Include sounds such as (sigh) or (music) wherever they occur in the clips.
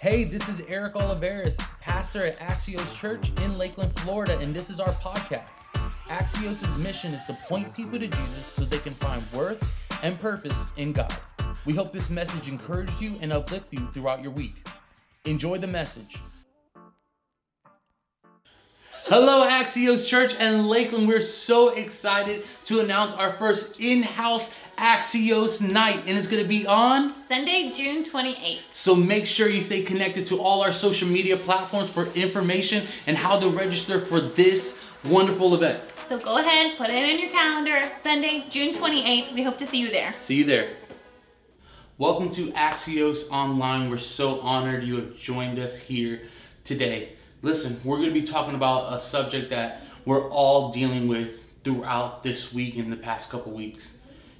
Hey, this is Eric Oliveris, pastor at Axios Church in Lakeland, Florida, and this is our podcast. Axios' mission is to point people to Jesus so they can find worth and purpose in God. We hope this message encourages you and uplifts you throughout your week. Enjoy the message. Hello, Axios Church and Lakeland. We're so excited to announce our first in house Axios night, and it's going to be on Sunday, June 28th. So make sure you stay connected to all our social media platforms for information and how to register for this wonderful event. So go ahead, put it in your calendar. Sunday, June 28th. We hope to see you there. See you there. Welcome to Axios Online. We're so honored you have joined us here today. Listen, we're going to be talking about a subject that we're all dealing with throughout this week and the past couple weeks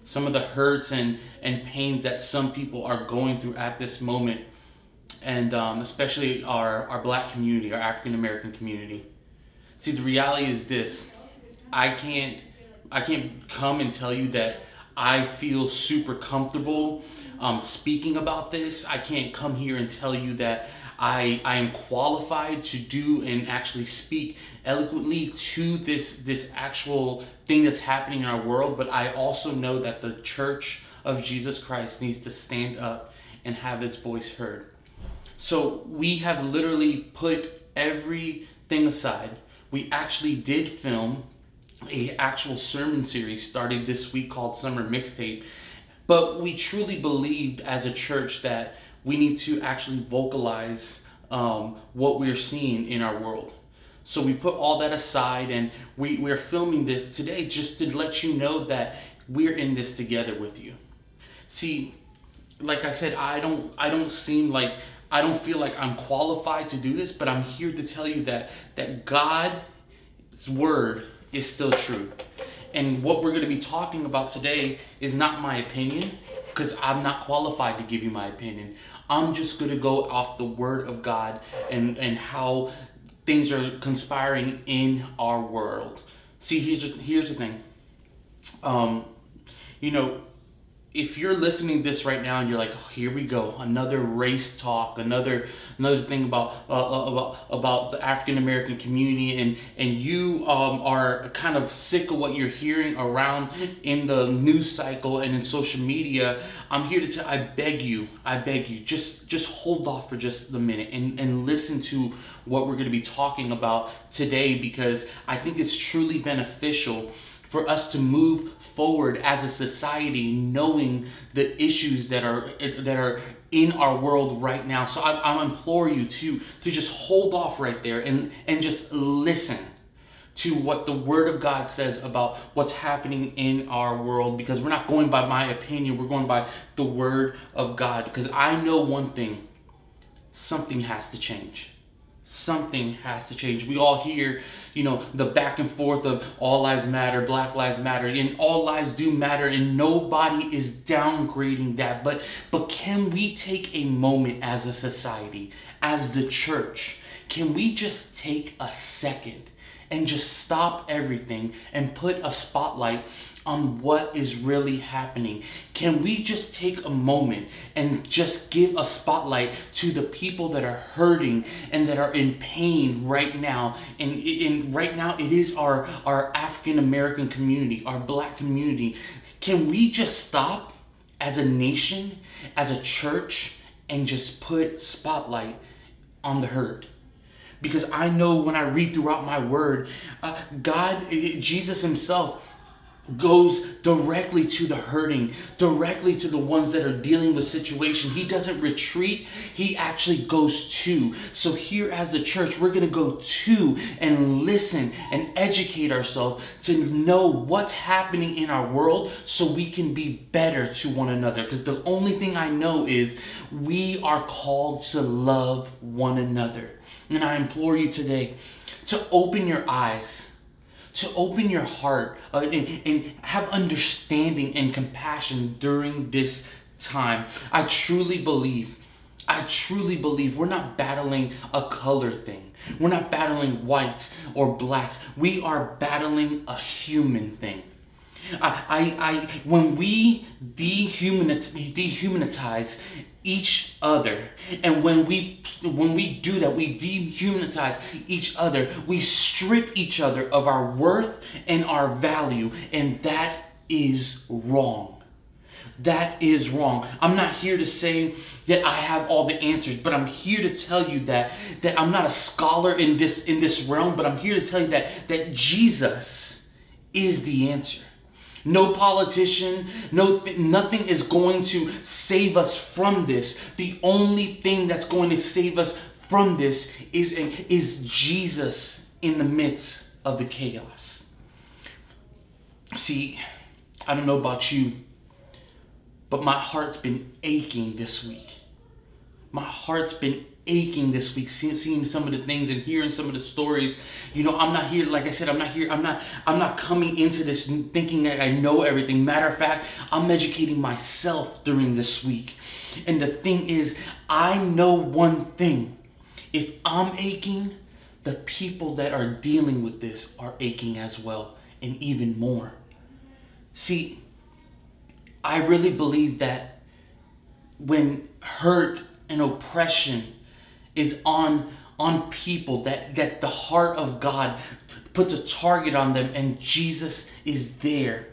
some of the hurts and, and pains that some people are going through at this moment, and um, especially our, our black community, our African American community. See, the reality is this I can't, I can't come and tell you that I feel super comfortable um, speaking about this. I can't come here and tell you that I, I am qualified to do and actually speak eloquently to this this actual thing that's happening in our world, but I also know that the church of Jesus Christ needs to stand up and have its voice heard. So we have literally put everything aside. We actually did film a actual sermon series starting this week called Summer Mixtape. But we truly believed as a church that we need to actually vocalize um, what we're seeing in our world. So we put all that aside and we, we're filming this today just to let you know that we're in this together with you. See, like I said, I don't I don't seem like I don't feel like I'm qualified to do this, but I'm here to tell you that that God's word is still true. And what we're going to be talking about today is not my opinion because I'm not qualified to give you my opinion. I'm just going to go off the word of God and, and how things are conspiring in our world. See, here's, here's the thing. Um, you know, if you're listening this right now and you're like, oh, here we go, another race talk, another another thing about uh, uh about about the African American community, and and you um, are kind of sick of what you're hearing around in the news cycle and in social media, I'm here to tell. I beg you, I beg you, just just hold off for just a minute and and listen to what we're going to be talking about today because I think it's truly beneficial for us to move forward as a society knowing the issues that are that are in our world right now. So i, I implore you to to just hold off right there and and just listen to what the word of god says about what's happening in our world because we're not going by my opinion we're going by the word of god. Because i know one thing something has to change something has to change. We all hear, you know, the back and forth of all lives matter, black lives matter, and all lives do matter, and nobody is downgrading that. But but can we take a moment as a society, as the church? Can we just take a second and just stop everything and put a spotlight on what is really happening. Can we just take a moment and just give a spotlight to the people that are hurting and that are in pain right now? And, and right now, it is our, our African American community, our black community. Can we just stop as a nation, as a church, and just put spotlight on the hurt? Because I know when I read throughout my word, uh, God, Jesus Himself, goes directly to the hurting, directly to the ones that are dealing with situation. He doesn't retreat, he actually goes to. So here as the church, we're going to go to and listen and educate ourselves to know what's happening in our world so we can be better to one another because the only thing I know is we are called to love one another. And I implore you today to open your eyes to open your heart uh, and, and have understanding and compassion during this time. I truly believe I truly believe we're not battling a color thing. We're not battling whites or blacks. We are battling a human thing. I, I, I when we dehumanize, dehumanize each other and when we when we do that we dehumanize each other we strip each other of our worth and our value and that is wrong. That is wrong. I'm not here to say that i have all the answers but i'm here to tell you that that i'm not a scholar in this in this realm but i'm here to tell you that that jesus is the answer no politician, no th- nothing is going to save us from this. The only thing that's going to save us from this is is Jesus in the midst of the chaos. See, I don't know about you, but my heart's been aching this week. My heart's been aching this week seeing, seeing some of the things and hearing some of the stories. You know i'm not here like i said i'm not here i'm not i'm not coming into this thinking that i know everything. Matter of fact i'm educating myself during this week. And the thing is i know one thing. If i'm aching the people that are dealing with this are aching as well and even more. See i really believe that when hurt and oppression is on on people that that the heart of God puts a target on them and Jesus is there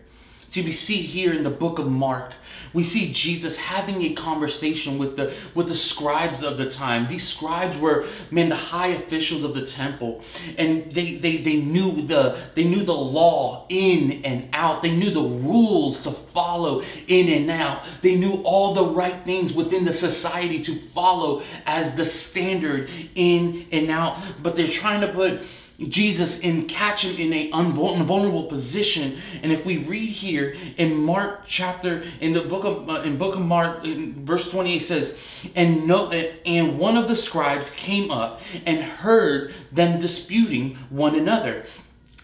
See, we see here in the book of Mark, we see Jesus having a conversation with the with the scribes of the time. These scribes were men, the high officials of the temple, and they they, they knew the they knew the law in and out. They knew the rules to follow in and out. They knew all the right things within the society to follow as the standard in and out. But they're trying to put Jesus and catch him in a vulnerable position. And if we read here in Mark chapter in the book of uh, in book of Mark, verse 28 says, and no and one of the scribes came up and heard them disputing one another.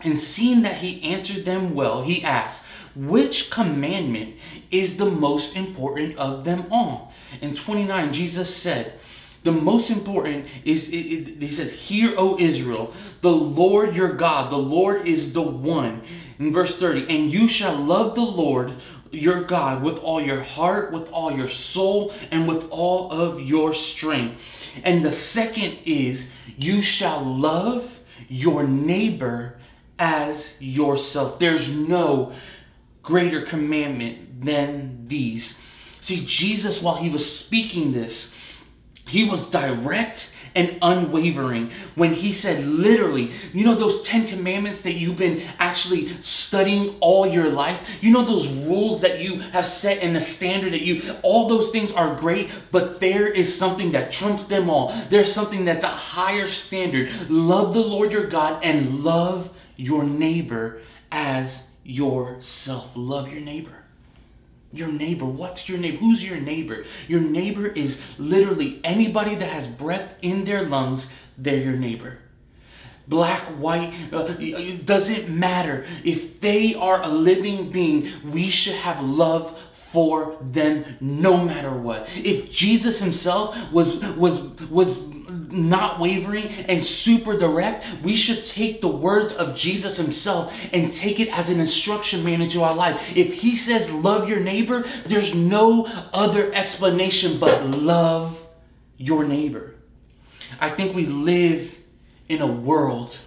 And seeing that he answered them well, he asked, Which commandment is the most important of them all? In 29, Jesus said, the most important is it, it, he says, Hear, O Israel, the Lord your God, the Lord is the one. In verse 30, and you shall love the Lord your God with all your heart, with all your soul, and with all of your strength. And the second is, you shall love your neighbor as yourself. There's no greater commandment than these. See, Jesus, while he was speaking this, he was direct and unwavering when he said, literally, you know, those 10 commandments that you've been actually studying all your life? You know, those rules that you have set and the standard that you, all those things are great, but there is something that trumps them all. There's something that's a higher standard. Love the Lord your God and love your neighbor as yourself. Love your neighbor. Your neighbor. What's your neighbor? Who's your neighbor? Your neighbor is literally anybody that has breath in their lungs, they're your neighbor. Black, white, uh, it doesn't matter. If they are a living being, we should have love for them no matter what. If Jesus himself was was was not wavering and super direct, we should take the words of Jesus himself and take it as an instruction man into our life. If he says love your neighbor, there's no other explanation but love your neighbor. I think we live in a world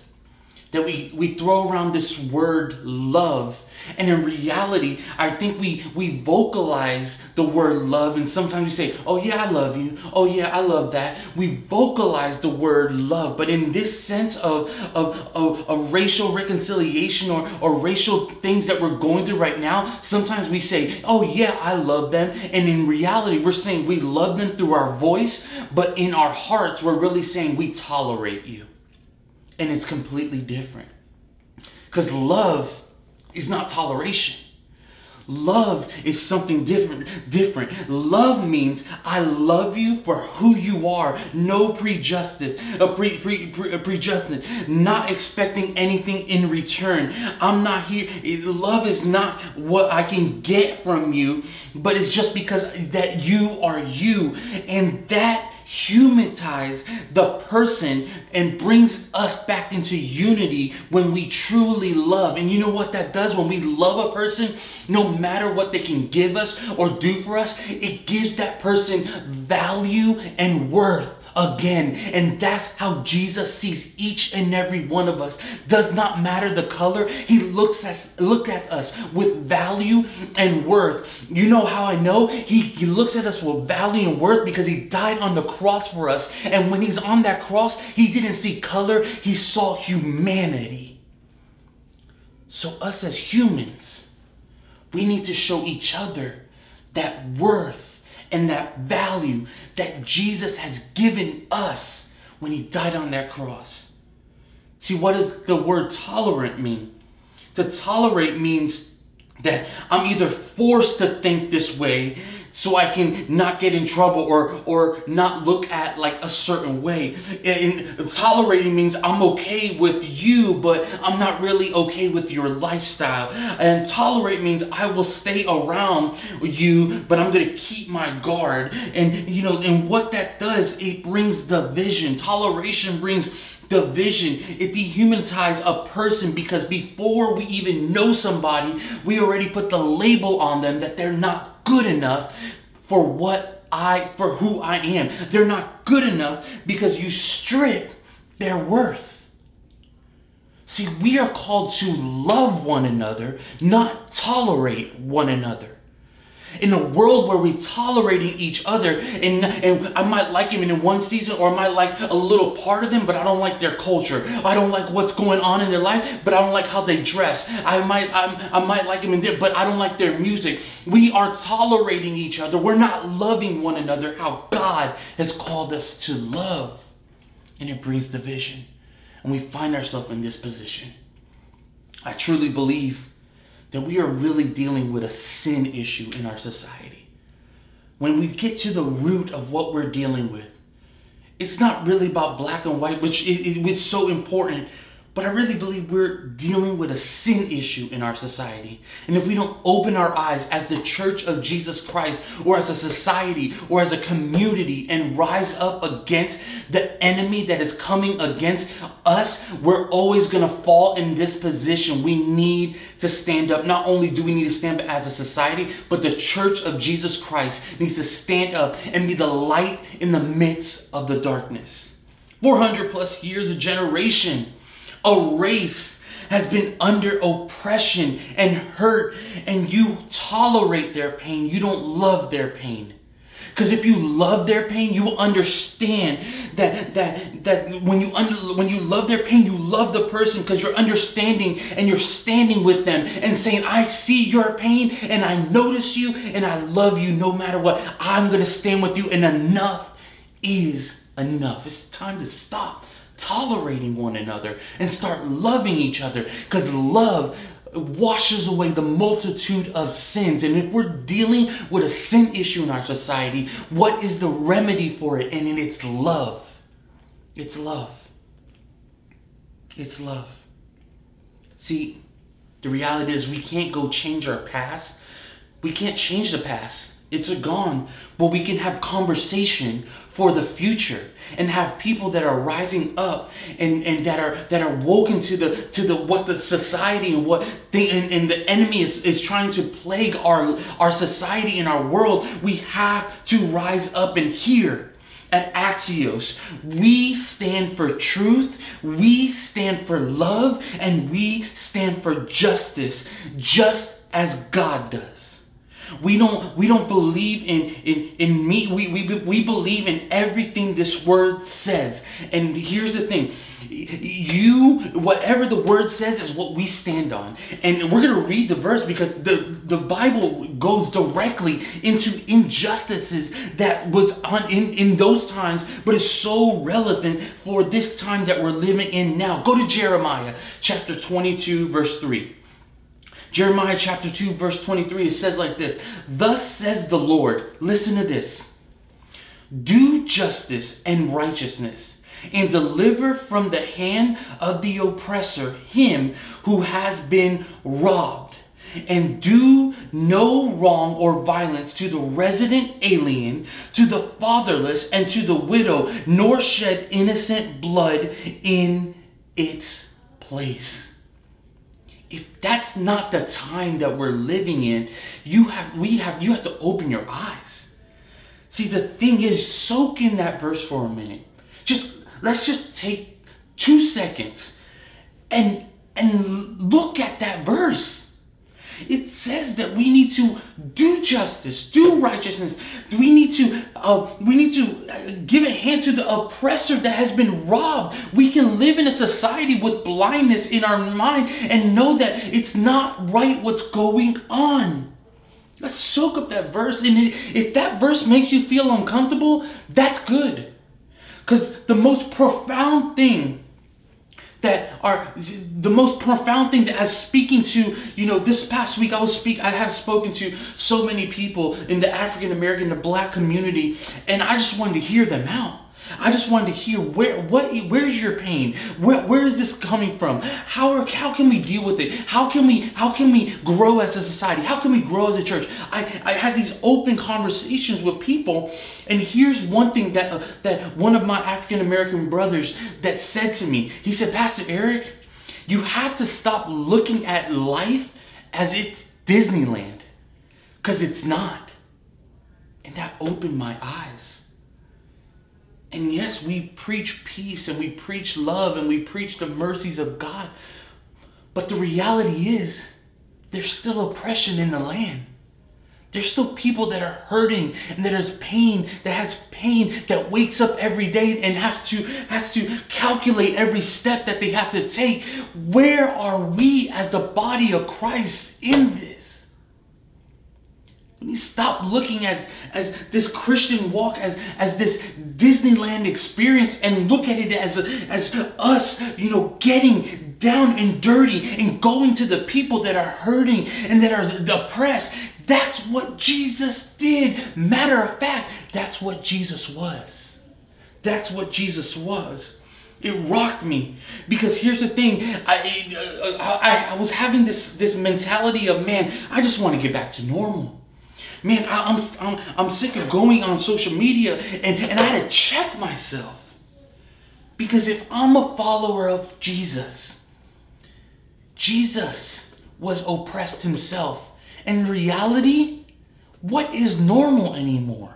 that we, we throw around this word love. And in reality, I think we we vocalize the word love, and sometimes we say, "Oh yeah, I love you." "Oh yeah, I love that." We vocalize the word love, but in this sense of of, of, of racial reconciliation or or racial things that we're going through right now, sometimes we say, "Oh yeah, I love them," and in reality, we're saying we love them through our voice, but in our hearts, we're really saying we tolerate you, and it's completely different. Because love is not toleration. Love is something different. Different. Love means I love you for who you are. No prejudice, a pre, pre, pre, a prejudice, not expecting anything in return. I'm not here. Love is not what I can get from you, but it's just because that you are you, and that humanize the person and brings us back into unity when we truly love. And you know what that does when we love a person, no matter what they can give us or do for us, it gives that person value and worth again. And that's how Jesus sees each and every one of us. Does not matter the color. He looks at look at us with value and worth. You know how I know? He, he looks at us with value and worth because he died on the cross for us. And when he's on that cross, he didn't see color, he saw humanity. So us as humans, we need to show each other that worth and that value that Jesus has given us when he died on that cross. See, what does the word tolerant mean? To tolerate means that I'm either forced to think this way so I can not get in trouble or or not look at like a certain way. And tolerating means I'm okay with you, but I'm not really okay with your lifestyle. And tolerate means I will stay around you, but I'm gonna keep my guard. And you know, and what that does, it brings division. Toleration brings division. It dehumanizes a person because before we even know somebody, we already put the label on them that they're not good enough for what I for who I am. They're not good enough because you strip their worth. See, we are called to love one another, not tolerate one another in a world where we're tolerating each other and, and i might like him in one season or i might like a little part of them but i don't like their culture. I don't like what's going on in their life but i don't like how they dress. I might I'm, i might like him in there but i don't like their music. We are tolerating each other. We're not loving one another how god has called us to love. And it brings division. And we find ourselves in this position. I truly believe that we are really dealing with a sin issue in our society. When we get to the root of what we're dealing with, it's not really about black and white, which is so important but I really believe we're dealing with a sin issue in our society. And if we don't open our eyes as the church of Jesus Christ, or as a society, or as a community, and rise up against the enemy that is coming against us, we're always going to fall in this position. We need to stand up. Not only do we need to stand up as a society, but the church of Jesus Christ needs to stand up and be the light in the midst of the darkness. 400 plus years, a generation a race has been under oppression and hurt, and you tolerate their pain. You don't love their pain. Because if you love their pain, you understand that that that when you under, when you love their pain, you love the person because you're understanding and you're standing with them and saying, "I see your pain and I notice you and I love you no matter what. I'm gonna stand with you." And enough is enough. It's time to stop tolerating one another and start loving each other because love washes away the multitude of sins. And if we're dealing with a sin issue in our society, what is the remedy for it? And it's love. It's love. It's love. See, the reality is we can't go change our past. We can't change the past. It's a gone. But we can have conversation for the future and have people that are rising up and, and that are that are woken to the to the what the society and what the and, and the enemy is, is trying to plague our our society and our world. We have to rise up and hear at Axios, we stand for truth, we stand for love, and we stand for justice, just as God does. We don't we don't believe in in in me. We, we we believe in everything this word says. And here's the thing. You whatever the word says is what we stand on. And we're to read the verse because the the Bible goes directly into injustices that was on in in those times but is so relevant for this time that we're living in now. Go to Jeremiah chapter 22 verse 3. Jeremiah chapter 2, verse 23, it says like this Thus says the Lord, listen to this do justice and righteousness, and deliver from the hand of the oppressor him who has been robbed. And do no wrong or violence to the resident alien, to the fatherless, and to the widow, nor shed innocent blood in its place. If that's not the time that we're living in, you have we have you have to open your eyes See, the thing is, soak in that verse for a minute. Just let's just take two seconds and and look at that verse. It says that we need to do justice, do righteousness. We need to uh, we need to uh, give a hand to the oppressor that has been robbed. We can live in a society with blindness in our mind and know that it's not right what's going on. Let's soak up that verse. And if that verse makes you feel uncomfortable, that's good. Because the most profound thing that are the most profound thing that as speaking to you know this past week i was speak i have spoken to so many people in the african american the black community and i just wanted to hear them out I just wanted to hear where what where's your pain? Where where is this coming from? How are, how can we deal with it? How can we how can we grow as a society? How can we grow as a church? I, I had these open conversations with people, and here's one thing that uh, that one of my African American brothers that said to me. He said, Pastor Eric, you have to stop looking at life as it's Disneyland, because it's not. And that opened my eyes. And yes, we preach peace and we preach love and we preach the mercies of God. But the reality is, there's still oppression in the land. There's still people that are hurting and that has pain, that has pain, that wakes up every day and has to has to calculate every step that they have to take. Where are we as the body of Christ in this? We need to stop looking as, as this Christian walk as, as this Disneyland experience and look at it as, as us, you know, getting down and dirty and going to the people that are hurting and that are oppressed. That's what Jesus did. Matter of fact, that's what Jesus was. That's what Jesus was. It rocked me because here's the thing. I, I, I was having this, this mentality of, man, I just want to get back to normal. Man, I, am I'm, I'm sick of going on social media and, and I had to check myself. Because if I'm a follower of Jesus, Jesus was oppressed himself. In reality, what is normal anymore?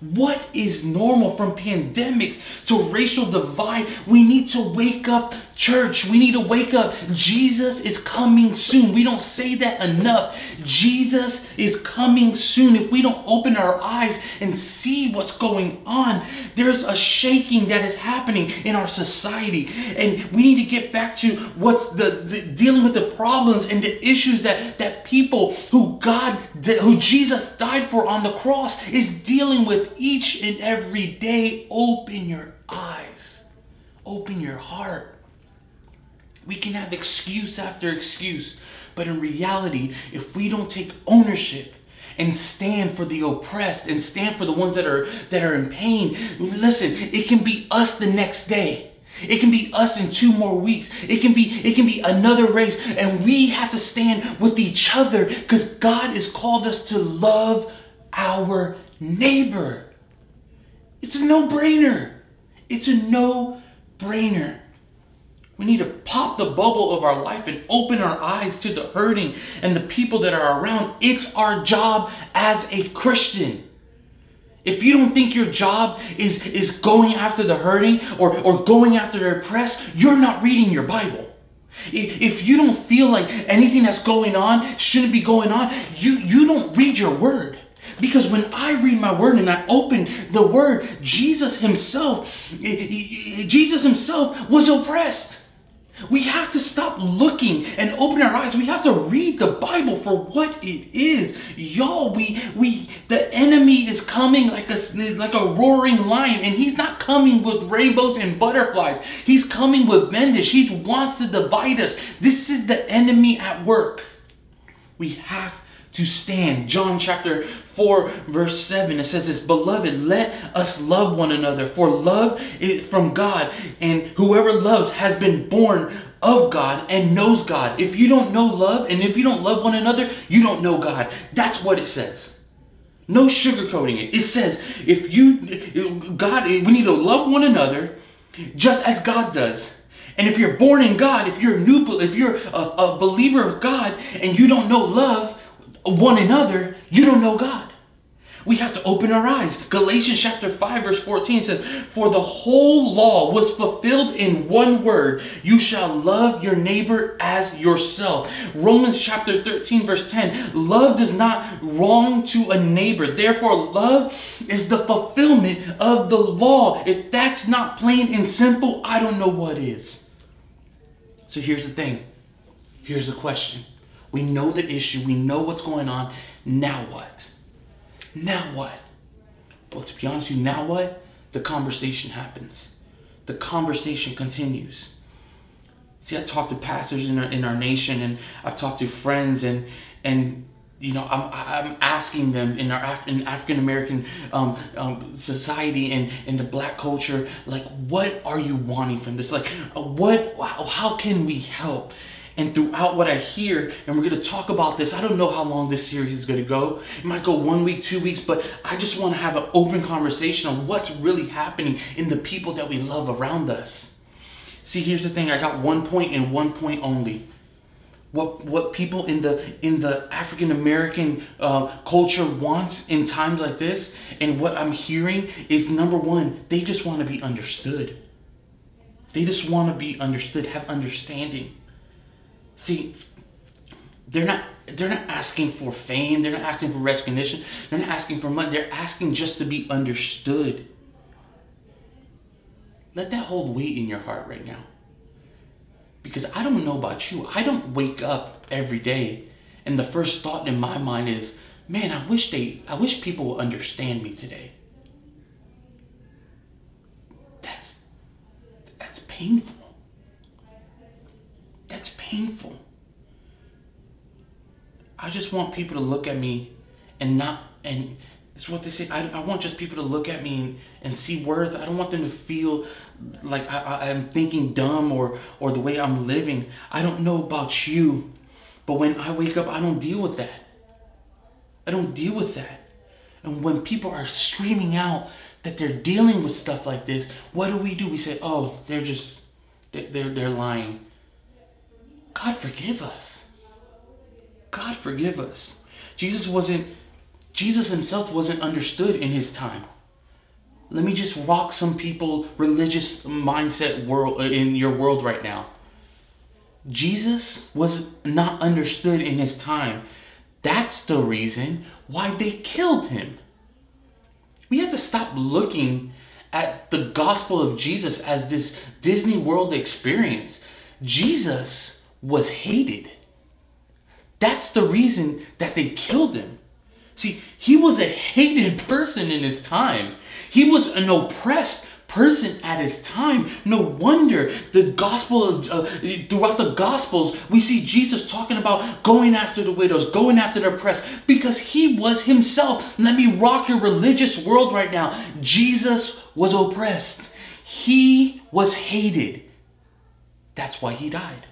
What is normal from pandemics to racial divide? We need to wake up, church. We need to wake up. Jesus is coming soon. We don't say that enough. Jesus is coming soon. If we don't open our eyes and see what's going on, there's a shaking that is happening in our society. And we need to get back to what's the, the dealing with the problems and the issues that, that people who God, who Jesus died for on the cross is dealing with each and every day. Open your eyes, open your heart. We can have excuse after excuse, but in reality, if we don't take ownership, and stand for the oppressed and stand for the ones that are that are in pain listen it can be us the next day it can be us in two more weeks. It can be it can be another race and we have to stand with each other cuz God has called us to love our neighbor. It's a no brainer. It's a no brainer. We need to pop the bubble of our life and open our eyes to the hurting and the people that are around. It's our job as a Christian. If you don't think your job is, is going after the hurting or, or going after the oppressed, you're not reading your Bible. If you don't feel like anything that's going on shouldn't be going on, you, you don't read your word. Because when I read my word and I open the word, Jesus himself, Jesus himself was oppressed. We have to stop looking and open our eyes. We have to read the Bible for what it is. Y'all, we we the enemy is coming like a like a roaring lion and he's not coming with rainbows and butterflies. He's coming with vengeance. He wants to divide us. This is the enemy at work. We have to stand. John chapter 4, verse 7, it says this Beloved, let us love one another, for love is from God, and whoever loves has been born of God and knows God. If you don't know love and if you don't love one another, you don't know God. That's what it says. No sugarcoating it. It says if you God we need to love one another just as God does. And if you're born in God, if you're a new if you're a, a believer of God and you don't know love one another, you don't know God. We have to open our eyes. Galatians chapter 5 verse 14 says, "For the whole law was fulfilled in one word, you shall love your neighbor as yourself." Romans chapter 13 verse 10, "Love does not wrong to a neighbor. Therefore love is the fulfillment of the law." If that's not plain and simple, I don't know what is. So here's the thing. Here's the question. We know the issue, we know what's going on. Now what? Now what? Well, to be honest with you, now what? The conversation happens. The conversation continues. See, I talk to pastors in our, in our nation, and I've talked to friends, and and you know, I'm, I'm asking them in our Af- in African American um, um, society and in the black culture, like, what are you wanting from this? Like, what? How can we help? And throughout what I hear, and we're going to talk about this, I don't know how long this series is going to go. It might go one week, two weeks, but I just want to have an open conversation on what's really happening in the people that we love around us. See, here's the thing I got one point and one point only. What, what people in the in the African American uh, culture wants in times like this, and what I'm hearing is number one, they just want to be understood. They just want to be understood, have understanding. See, they're not they're not asking for fame, they're not asking for recognition, they're not asking for money, they're asking just to be understood. Let that hold weight in your heart right now. Because I don't know about you, I don't wake up every day and the first thought in my mind is, man, I wish they I wish people would understand me today. That's that's painful. Painful. I just want people to look at me and not, and it's what they say. I, I want just people to look at me and, and see worth. I don't want them to feel like I, I, I'm thinking dumb or, or the way I'm living. I don't know about you, but when I wake up, I don't deal with that. I don't deal with that. And when people are screaming out that they're dealing with stuff like this, what do we do? We say, oh, they're just, they're, they're lying. God forgive us. God forgive us. Jesus wasn't, Jesus himself wasn't understood in his time. Let me just rock some people religious mindset world uh, in your world right now. Jesus was not understood in his time. That's the reason why they killed him. We have to stop looking at the gospel of Jesus as this Disney World experience. Jesus was hated. That's the reason that they killed him. See, he was a hated (laughs) person in his time. He was an oppressed person at his time. No wonder the gospel uh, throughout the gospels we see Jesus talking about going after the widows, going after the oppressed because he was himself. Let me rock your religious world right now. Jesus was oppressed. He was hated. That's why he died.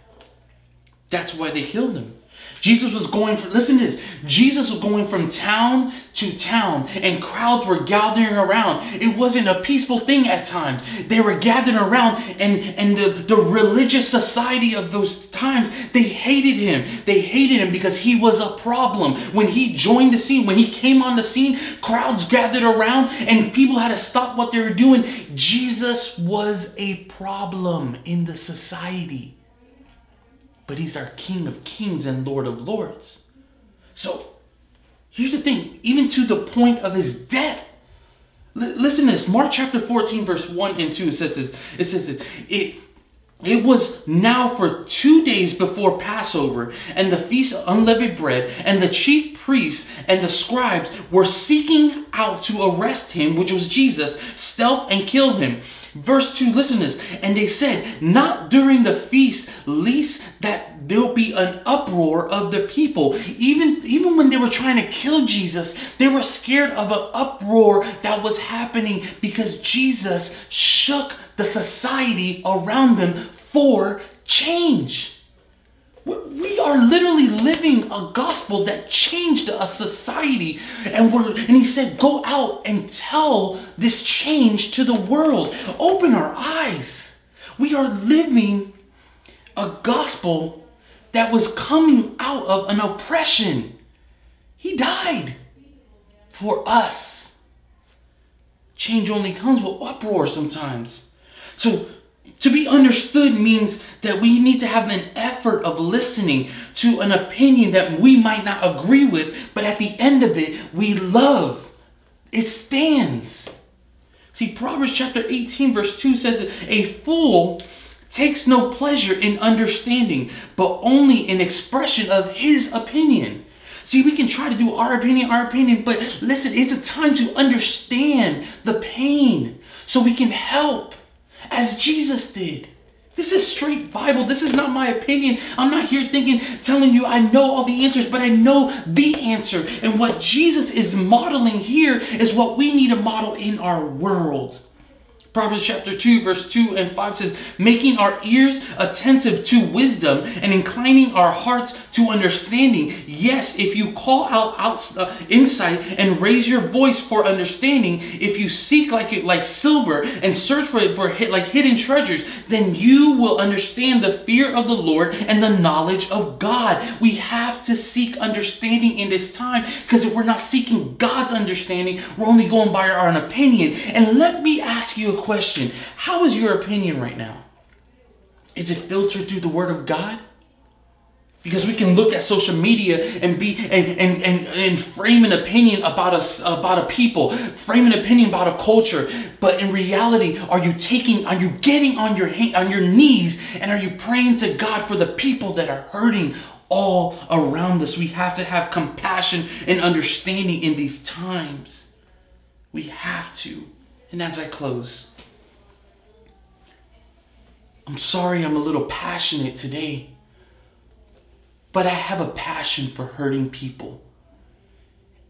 That's why they killed him. Jesus was going from, listen to this, Jesus was going from town to town and crowds were gathering around. It wasn't a peaceful thing at times. They were gathering around and, and the, the religious society of those times, they hated him. They hated him because he was a problem. When he joined the scene, when he came on the scene, crowds gathered around and people had to stop what they were doing. Jesus was a problem in the society but he's our King of Kings and Lord of Lords. So here's the thing even to the point of his death. L- listen to this Mark chapter 14, verse 1 and 2. It says this. It says this. It, it was now for two days before Passover and the feast of unleavened bread, and the chief priests and the scribes were seeking out to arrest him, which was Jesus, stealth and kill him. Verse 2, listen to this. And they said, Not during the feast, lest that there'll be an uproar of the people. Even, even when they were trying to kill Jesus, they were scared of an uproar that was happening because Jesus shook the society around them for change. We are literally living a gospel that changed a society. And, we're, and he said, Go out and tell this change to the world. Open our eyes. We are living a gospel that was coming out of an oppression. He died for us. Change only comes with uproar sometimes. So to be understood means that we need to have an effort of listening to an opinion that we might not agree with, but at the end of it, we love. It stands. See, Proverbs chapter 18, verse 2 says, A fool takes no pleasure in understanding, but only in expression of his opinion. See, we can try to do our opinion, our opinion, but listen, it's a time to understand the pain so we can help as Jesus did. This is straight Bible. This is not my opinion. I'm not here thinking, telling you I know all the answers, but I know the answer. And what Jesus is modeling here is what we need to model in our world. Proverbs chapter 2, verse 2 and 5 says, Making our ears attentive to wisdom and inclining our hearts to understanding. Yes, if you call out, out uh, insight and raise your voice for understanding, if you seek like it like silver and search for it for like hidden treasures, then you will understand the fear of the Lord and the knowledge of God. We have to seek understanding in this time because if we're not seeking God's understanding, we're only going by our own opinion. And let me ask you question How is your opinion right now? Is it filtered through the Word of God? Because we can look at social media and be and, and, and, and frame an opinion about us about a people, frame an opinion about a culture. But in reality, are you taking, are you getting on your on your knees and are you praying to God for the people that are hurting all around us? We have to have compassion and understanding in these times. We have to. And as I close, I'm sorry I'm a little passionate today, but I have a passion for hurting people.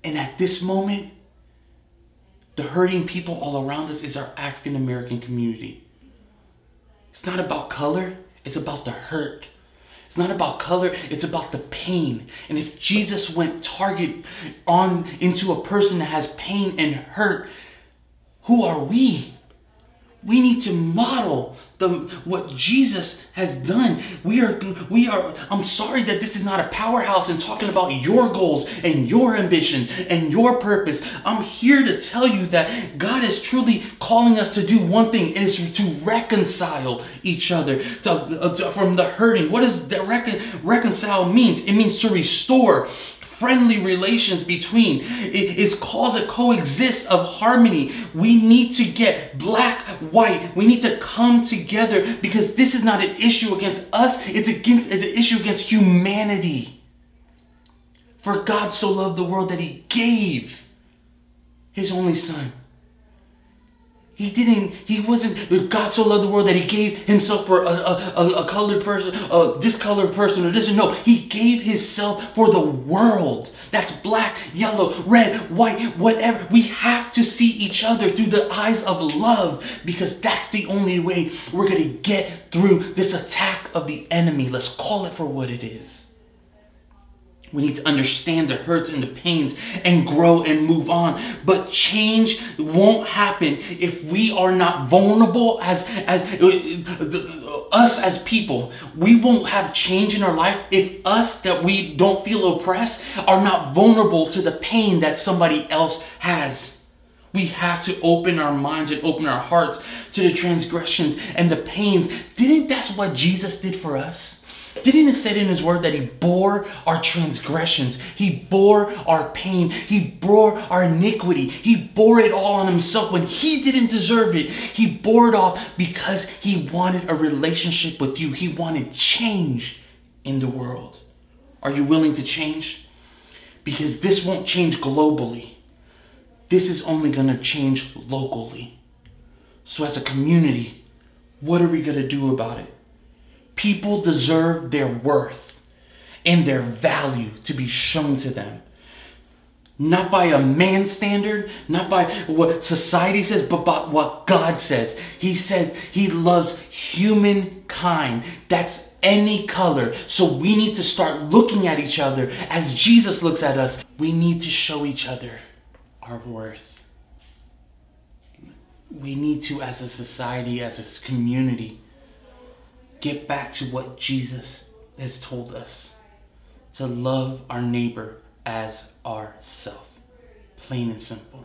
And at this moment, the hurting people all around us is our African American community. It's not about color, it's about the hurt. It's not about color, it's about the pain. And if Jesus went target on into a person that has pain and hurt, who are we? We need to model the what Jesus has done. We are we are I'm sorry that this is not a powerhouse and talking about your goals and your ambition and your purpose. I'm here to tell you that God is truly calling us to do one thing. It is to reconcile each other to, to, from the hurting. What does that recon, reconcile means? It means to restore friendly relations between. It, it's cause a coexist of harmony. We need to get black, white. We need to come together because this is not an issue against us. It's against it's an issue against humanity. For God so loved the world that he gave his only son he didn't, he wasn't, God so loved the world that he gave himself for a, a, a colored person, a discolored person, or this. No, he gave himself for the world. That's black, yellow, red, white, whatever. We have to see each other through the eyes of love because that's the only way we're going to get through this attack of the enemy. Let's call it for what it is. We need to understand the hurts and the pains and grow and move on. But change won't happen if we are not vulnerable as as uh, us as people. We won't have change in our life if us that we don't feel oppressed are not vulnerable to the pain that somebody else has. We have to open our minds and open our hearts to the transgressions and the pains. Didn't that's what Jesus did for us? Didn't it say in his word that he bore our transgressions? He bore our pain. He bore our iniquity. He bore it all on himself when he didn't deserve it. He bore it off because he wanted a relationship with you. He wanted change in the world. Are you willing to change? Because this won't change globally. This is only going to change locally. So, as a community, what are we going to do about it? People deserve their worth and their value to be shown to them. Not by a man standard, not by what society says, but by what God says. He said He loves humankind. That's any color. So we need to start looking at each other as Jesus looks at us. We need to show each other our worth. We need to, as a society, as a community, get back to what Jesus has told us to love our neighbor as ourself. Plain and simple.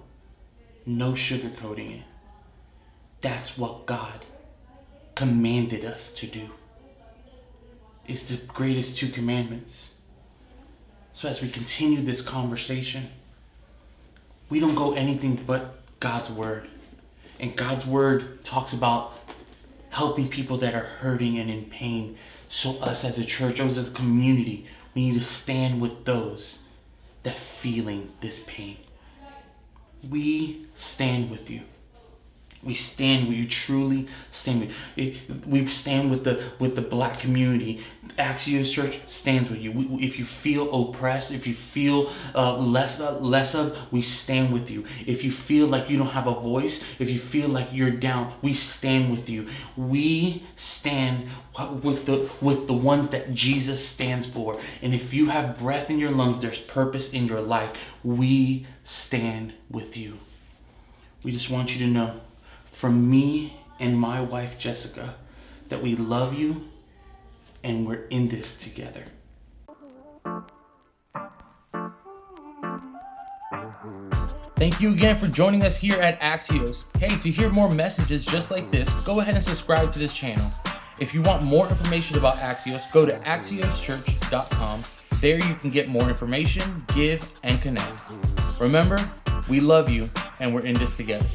No sugarcoating it. That's what God commanded us to do. It's the greatest two commandments. So as we continue this conversation, we don't go anything but God's word. And God's word talks about helping people that are hurting and in pain. So, us as a church, us as a community, we need to stand with those that feeling this pain. We stand with you. We stand with you, truly stand with. We stand with the with the black community. Axios Church stands with you. We, if you feel oppressed, if you feel uh, less uh, less of, we stand with you. If you feel like you don't have a voice, if you feel like you're down, we stand with you. We stand with the with the ones that Jesus stands for. And if you have breath in your lungs, there's purpose in your life. We stand with you. We just want you to know from me and my wife Jessica that we love you and we're in this together. Thank you again for joining us here at Axios. Hey, to hear more messages just like this, go ahead and subscribe to this channel. If you want more information about Axios, go to axioschurch.com. There you can get more information, give, and connect. Remember, we love you and we're in this together.